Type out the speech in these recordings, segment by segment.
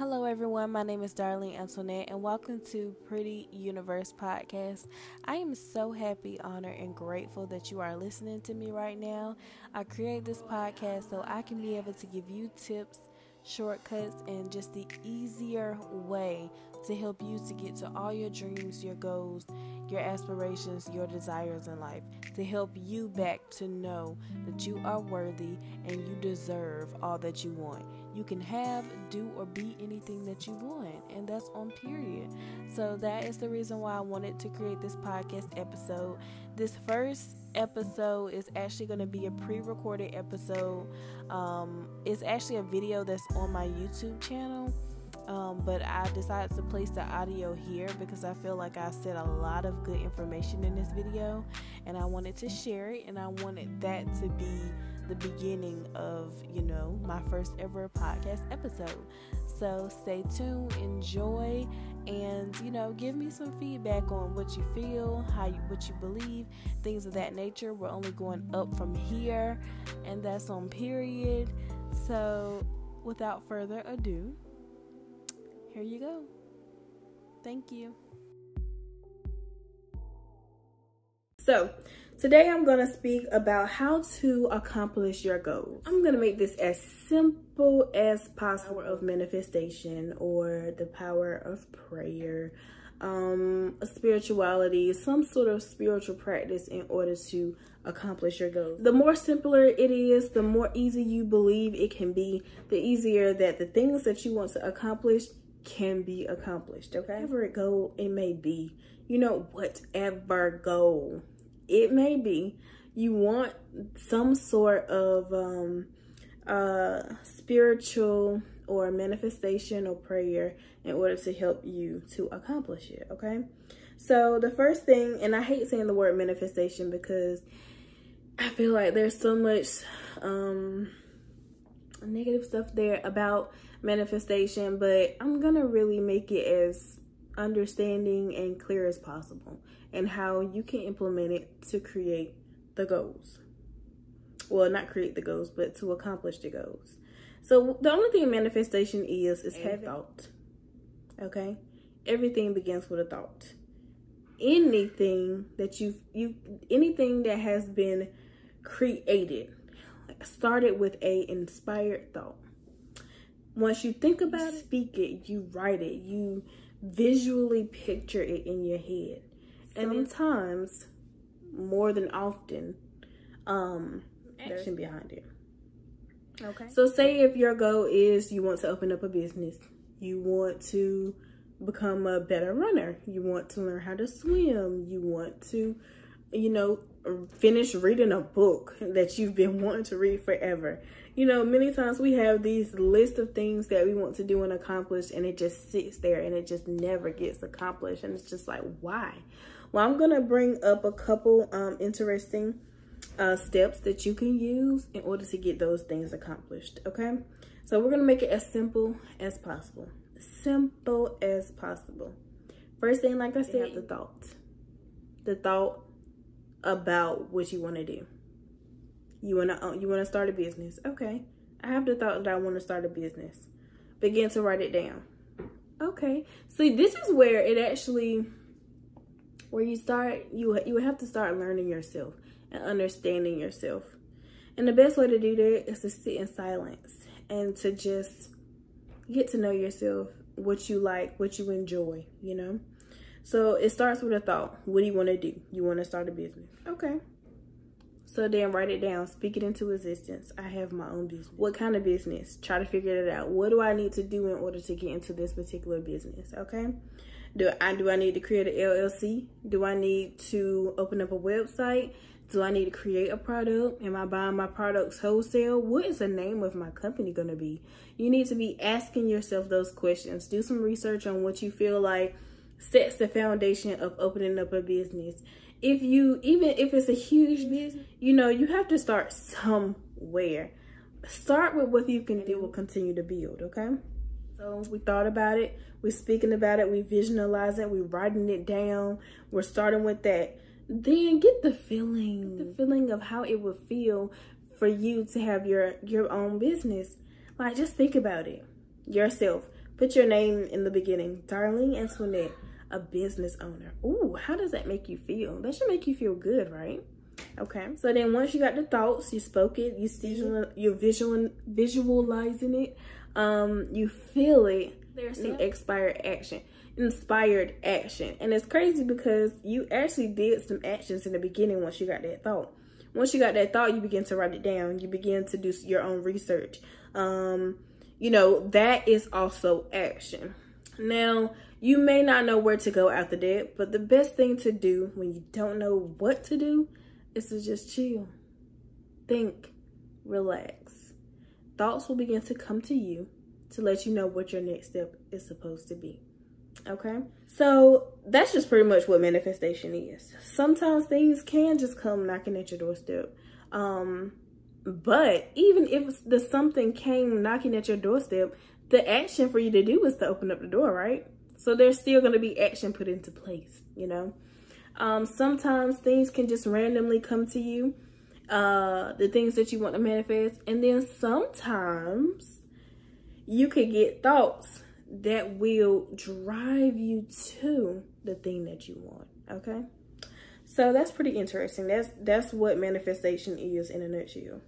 Hello, everyone. My name is Darlene Antoinette, and welcome to Pretty Universe Podcast. I am so happy, honored, and grateful that you are listening to me right now. I create this podcast so I can be able to give you tips, shortcuts, and just the easier way to help you to get to all your dreams, your goals, your aspirations, your desires in life, to help you back to know that you are worthy and you deserve all that you want. You can have, do, or be anything that you want, and that's on period. So, that is the reason why I wanted to create this podcast episode. This first episode is actually going to be a pre recorded episode. Um, it's actually a video that's on my YouTube channel. Um, but I decided to place the audio here because I feel like I said a lot of good information in this video and I wanted to share it and I wanted that to be the beginning of, you know, my first ever podcast episode. So stay tuned, enjoy, and you know, give me some feedback on what you feel, how you, what you believe, things of that nature. We're only going up from here, and that's on period. So, without further ado, here you go. Thank you. So, today I'm to speak about how to accomplish your goals. I'm to make this as simple as possible of manifestation or the power of prayer, um, spirituality, some sort of spiritual practice in order to accomplish your goals. The more simpler it is, the more easy you believe it can be, the easier that the things that you want to accomplish can be accomplished, okay? Whatever goal it may be, you know, whatever goal it may be, you want some sort of um, uh, spiritual or manifestation or prayer in order to help you to accomplish it, okay? So the first thing, and I hate saying the word manifestation because I feel like there's so much um, negative stuff there about manifestation, but I'm gonna really make it as understanding and clear as possible and how you can implement it to create the goals. Well, not create the goals, but to accomplish the goals. So the only thing manifestation is is having thought. Okay? Everything begins with a thought. Anything that you've you anything that has been created started with a inspired thought. Once you think about it, speak it, you write it, you visually picture it in your head. And sometimes, more than often, um, action behind it. Okay. So say if your goal is you want to open up a business, you want to become a better runner, you want to learn how to swim, you want to, you know, finish reading a book that you've been wanting to read forever. You know, many times we have these list of things that we want to do and accomplish and it just sits there and it just never gets accomplished and it's just like, why? Well, I'm going to bring up a couple um, interesting uh, steps that you can use in order to get those things accomplished, okay? So we're going to make it as simple as possible. Simple as possible. First thing, like I said, the thought. The thought about what you want to do. You want to you want to start a business. Okay. I have the thought that I want to start a business. Begin to write it down. Okay. See, this is where it actually where you start you you have to start learning yourself and understanding yourself. And the best way to do that is to sit in silence and to just get to know yourself, what you like, what you enjoy, you know? So it starts with a thought. What do you want to do? You want to start a business. Okay. So then write it down, speak it into existence. I have my own business. What kind of business? Try to figure it out. What do I need to do in order to get into this particular business? Okay. Do I do I need to create an LLC? Do I need to open up a website? Do I need to create a product? Am I buying my products wholesale? What is the name of my company going to be? You need to be asking yourself those questions. Do some research on what you feel like sets the foundation of opening up a business. If you, even if it's a huge business, you know, you have to start somewhere. Start with what you can do will continue to build, okay? So we thought about it, we're speaking about it, we visualize it, we're writing it down, we're starting with that. Then get the feeling, the feeling of how it would feel for you to have your your own business. Like just think about it yourself Put your name in the beginning. Darlene Antoinette, a business owner. Ooh, how does that make you feel? That should make you feel good, right? Okay. So then once you got the thoughts, you spoke it, you mm-hmm. see you're visual visualizing it, um, you feel it, there's some expired action inspired action. And it's crazy because you actually did some actions in the beginning once you got that thought. Once you got that thought you begin to write it down. You begin to do your own research. Um you know that is also action. Now you may not know where to go after that but the best thing to do when you don't know what to do is to just chill. Think. Relax thoughts will begin to come to you to let you know what your next step is supposed to be. Okay? So that's just pretty much what manifestation is. Sometimes things can just come knocking at your doorstep. Um but even if the something came knocking at your doorstep the action for you to do is to open up the door right? So there's still going to be action put into place you know? Um sometimes things can just randomly come to you uh the things that you want to manifest. And then sometimes you could get thoughts that will drive you to the thing that you want okay? So that's pretty interesting. That's that's what manifestation is in a nutshell.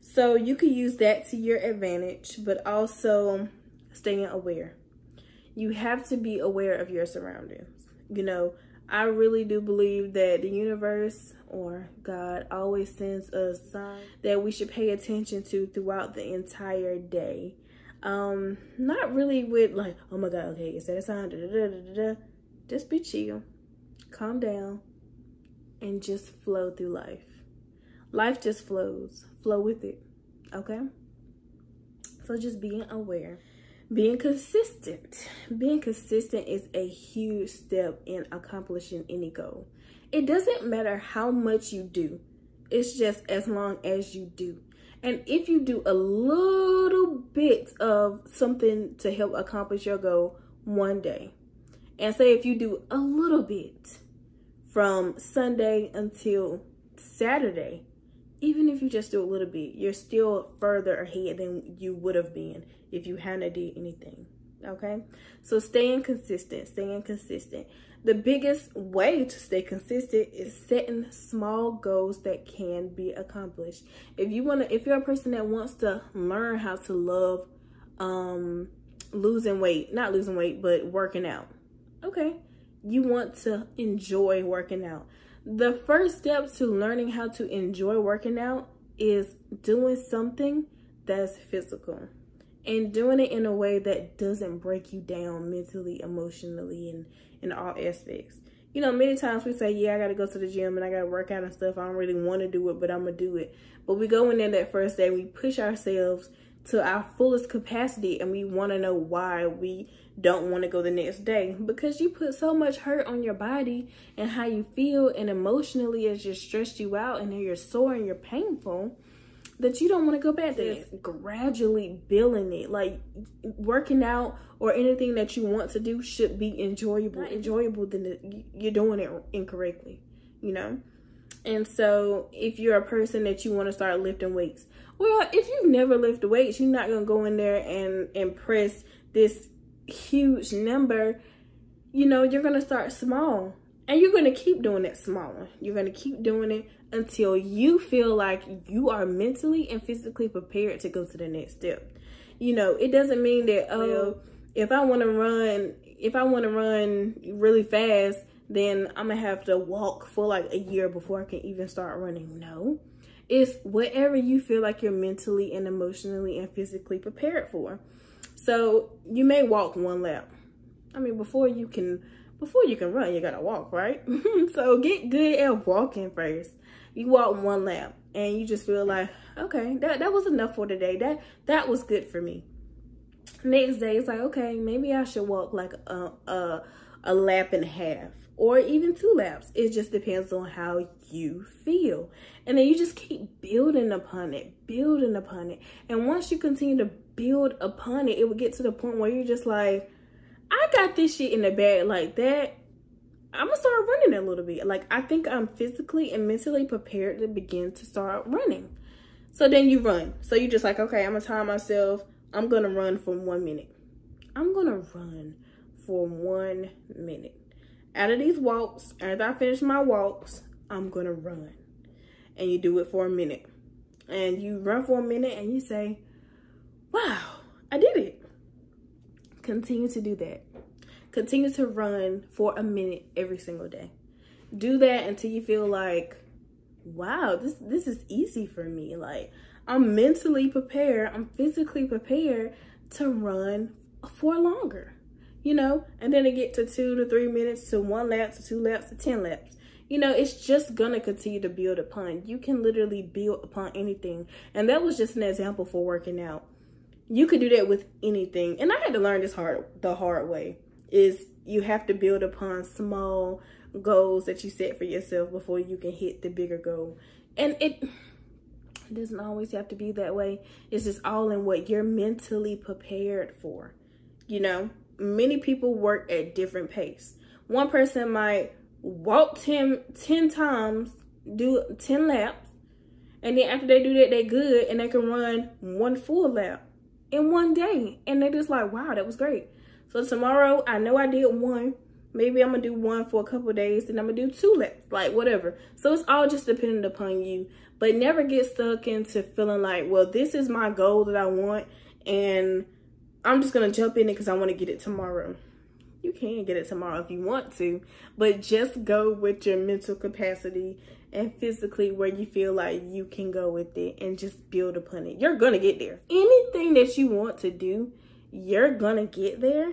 So you could use that to your advantage but also staying aware. You have to be aware of your surroundings. You know i really do believe that the universe or god always sends us signs that we should pay attention to throughout the entire day um, not really with like, oh my God, okay, is that a sign? Da, da, da, just be chill, calm down, and just flow through life. Life just flows. Flow with it. Okay? So just being aware. Being consistent. Being consistent is a huge step in accomplishing any goal. It doesn't matter how much you do. It's just as long as you do. And if you do a little bit of something to help accomplish your goal one day, and say if you do a little bit from Sunday until Saturday, even if you just do a little bit, you're still further ahead than you would have been if you hadn't did anything. Okay? So staying consistent, staying consistent the biggest way to stay consistent is setting small goals that can be accomplished. If you want to, if you're a person that wants to learn how to love um, losing weight, not losing weight, but working out. Okay. You want to enjoy working out. The first step to learning how to enjoy working out is doing something that's physical and doing it in a way that doesn't break you down mentally, emotionally, and in all aspects. You know, many times we say, yeah, I got to go to the gym and I got to work out and stuff. I don't really want to do it, but I'm going to do it. But we go in there that first day, we push ourselves to our fullest capacity and we want to know why we don't want to go the next day because you put so much hurt on your body and how you feel and emotionally it's just stressed you out and then you're sore and you're painful that you don't want to go back there. Gradually building it, like working out or anything that you want to do should be enjoyable. Not enjoyable, then you're doing it incorrectly, you know. And so, if you're a person that you want to start lifting weights, well, if you've never lifted weights, you're not gonna go in there and impress this huge number. You know, you're gonna start small, and you're gonna keep doing it smaller. You're gonna keep doing it until you feel like you are mentally and physically prepared to go to the next step. You know, it doesn't mean that, oh, if I want to run, if I want to run really fast, then I'm going to have to walk for like a year before I can even start running. No. It's whatever you feel like you're mentally and emotionally and physically prepared for. So you may walk one lap. I mean, before you can before you can run, you gotta walk, right? so get good at walking first you walk one lap and you just feel like, okay, that, that was enough for today. That that was good for me. Next day, it's like, okay, maybe I should walk like a, a, a lap and a half or even two laps. It just depends on how you feel. And then you just keep building upon it, building upon it. And once you continue to build upon it, it will get to the point where you're just like, I got this shit in the bag like that. I'm gonna start running a little bit. Like I think I'm physically and mentally prepared to begin to start running. So then you run. So you're just like, okay, I'm gonna time myself. I'm gonna run for one minute. I'm gonna run for one minute. Out of these walks, after I finish my walks, I'm gonna run. And you do it for a minute. And you run for a minute and you say, wow, I did it. Continue to do that. Continue to run for a minute every single day. Do that until you feel like, wow, this this is easy for me. Like I'm mentally prepared, I'm physically prepared to run for longer. You know, and then to get to two to three minutes to one lap to two laps to 10 laps. You know, it's just gonna continue to build upon. You can literally build upon anything. And that was just an example for working out. You could do that with anything. And I had to learn this hard the hard way is you have to build upon small goals that you set for yourself before you can hit the bigger goal. And it, it doesn't always have to be that way. It's just all in what you're mentally prepared for. You know, many people work at different pace. One person might walk 10, 10 times, do 10 laps, and then after they do that, they're good and they can run one full lap in one day. And they just like, wow, that was great. So tomorrow, I know I did one. Maybe I'm gonna do one for a couple days, and I'm gonna do two laps, like whatever. So it's all just dependent upon you. But never get stuck into feeling like, well, this is my goal that I want, and I'm just gonna jump in it because I want to get it tomorrow. You can get it tomorrow if you want to, but just go with your mental capacity and physically where you feel like you can go with it and just build upon it. You're gonna get there. Anything that you want to do, you're gonna get there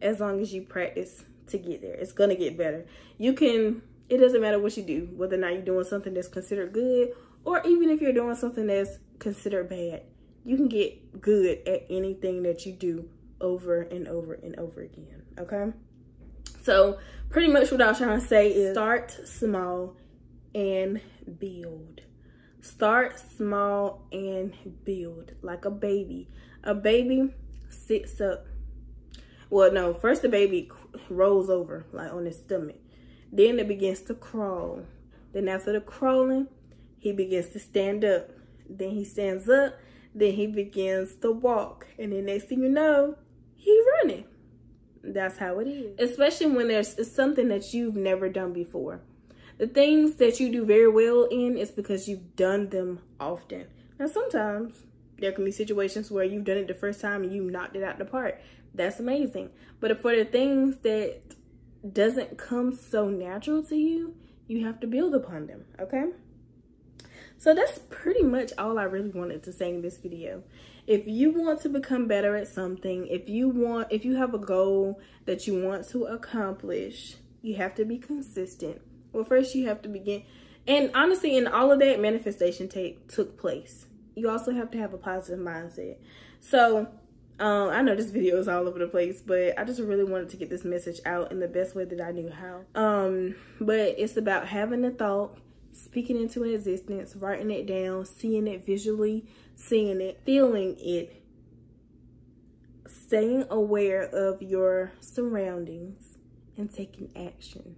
as long as you practice to get there. It's gonna get better. You can, it doesn't matter what you do, whether or not you're doing something that's considered good or even if you're doing something that's considered bad. You can get good at anything that you do over and over and over again, okay? So pretty much what I was trying to say is start small and build. Start small and build like a baby. A baby sits up. Well, no, first the baby rolls over like on his stomach. Then it begins to crawl. Then after the crawling, he begins to stand up. Then he stands up. Then he begins to walk. And the next thing you know, he running. That's how it is. Especially when there's something that you've never done before. The things that you do very well in is because you've done them often. Now, sometimes there can be situations where you've done it the first time and you knocked it out the park. That's amazing. But for the things that doesn't come so natural to you, you have to build upon them, okay? So that's pretty much all I really wanted to say in this video. If you want to become better at something, if you want, if you have a goal that you want to accomplish, you have to be consistent. Well, first you have to begin. And honestly, in all of that, manifestation take took place. You also have to have a positive mindset. So, um, I know this video is all over the place, but I just really wanted to get this message out in the best way that I knew how. Um, but it's about having the thought, speaking into existence, writing it down, seeing it visually, seeing it, feeling it, staying aware of your surroundings, and taking action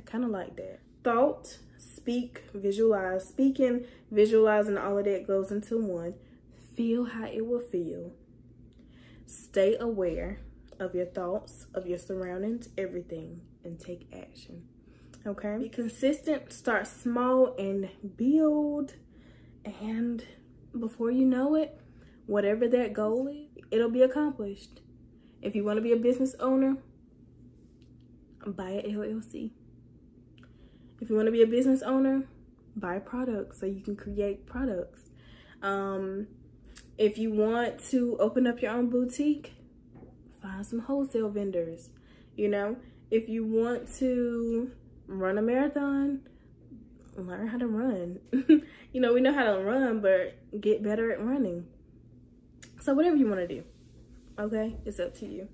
I kind of like that. Thought, speak, visualize. Speaking, visualizing, all of that goes into one. Feel how it will feel. Stay aware of your thoughts, of your surroundings, everything, and take action. Okay? Be consistent, start small, and build. And before you know it, whatever that goal is, it'll be accomplished. If you want to be a business owner, buy an LLC. If you want to be a business owner, buy products so you can create products. Um, if you want to open up your own boutique, find some wholesale vendors. You know, if you want to run a marathon, learn how to run. you know, we know how to run, but get better at running. So whatever you want to do, okay, it's up to you.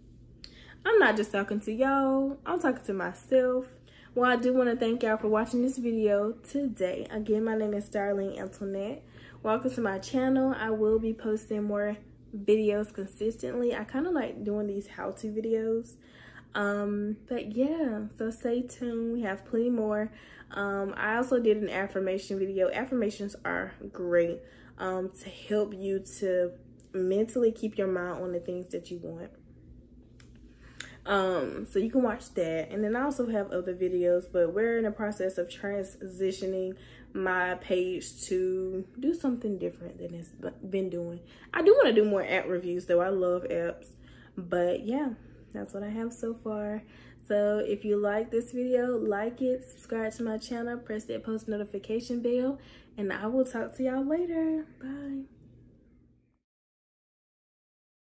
I'm not just talking to y'all, I'm talking to myself. Well, I do want to thank y'all for watching this video today. Again, my name is Darlene Antoinette. Welcome to my channel. I will be posting more videos consistently. I kind of like doing these how-to videos. Um, but yeah, so stay tuned. We have plenty more. Um, I also did an affirmation video. Affirmations are great um, to help you to mentally keep your mind on the things that you want. Um, so you can watch that. And then I also have other videos, but we're in the process of transitioning my page to do something different than it's been doing. I do want to do more app reviews though. I love apps. But yeah, that's what I have so far. So if you like this video, like it, subscribe to my channel, press that post notification bell, and I will talk to y'all later. Bye.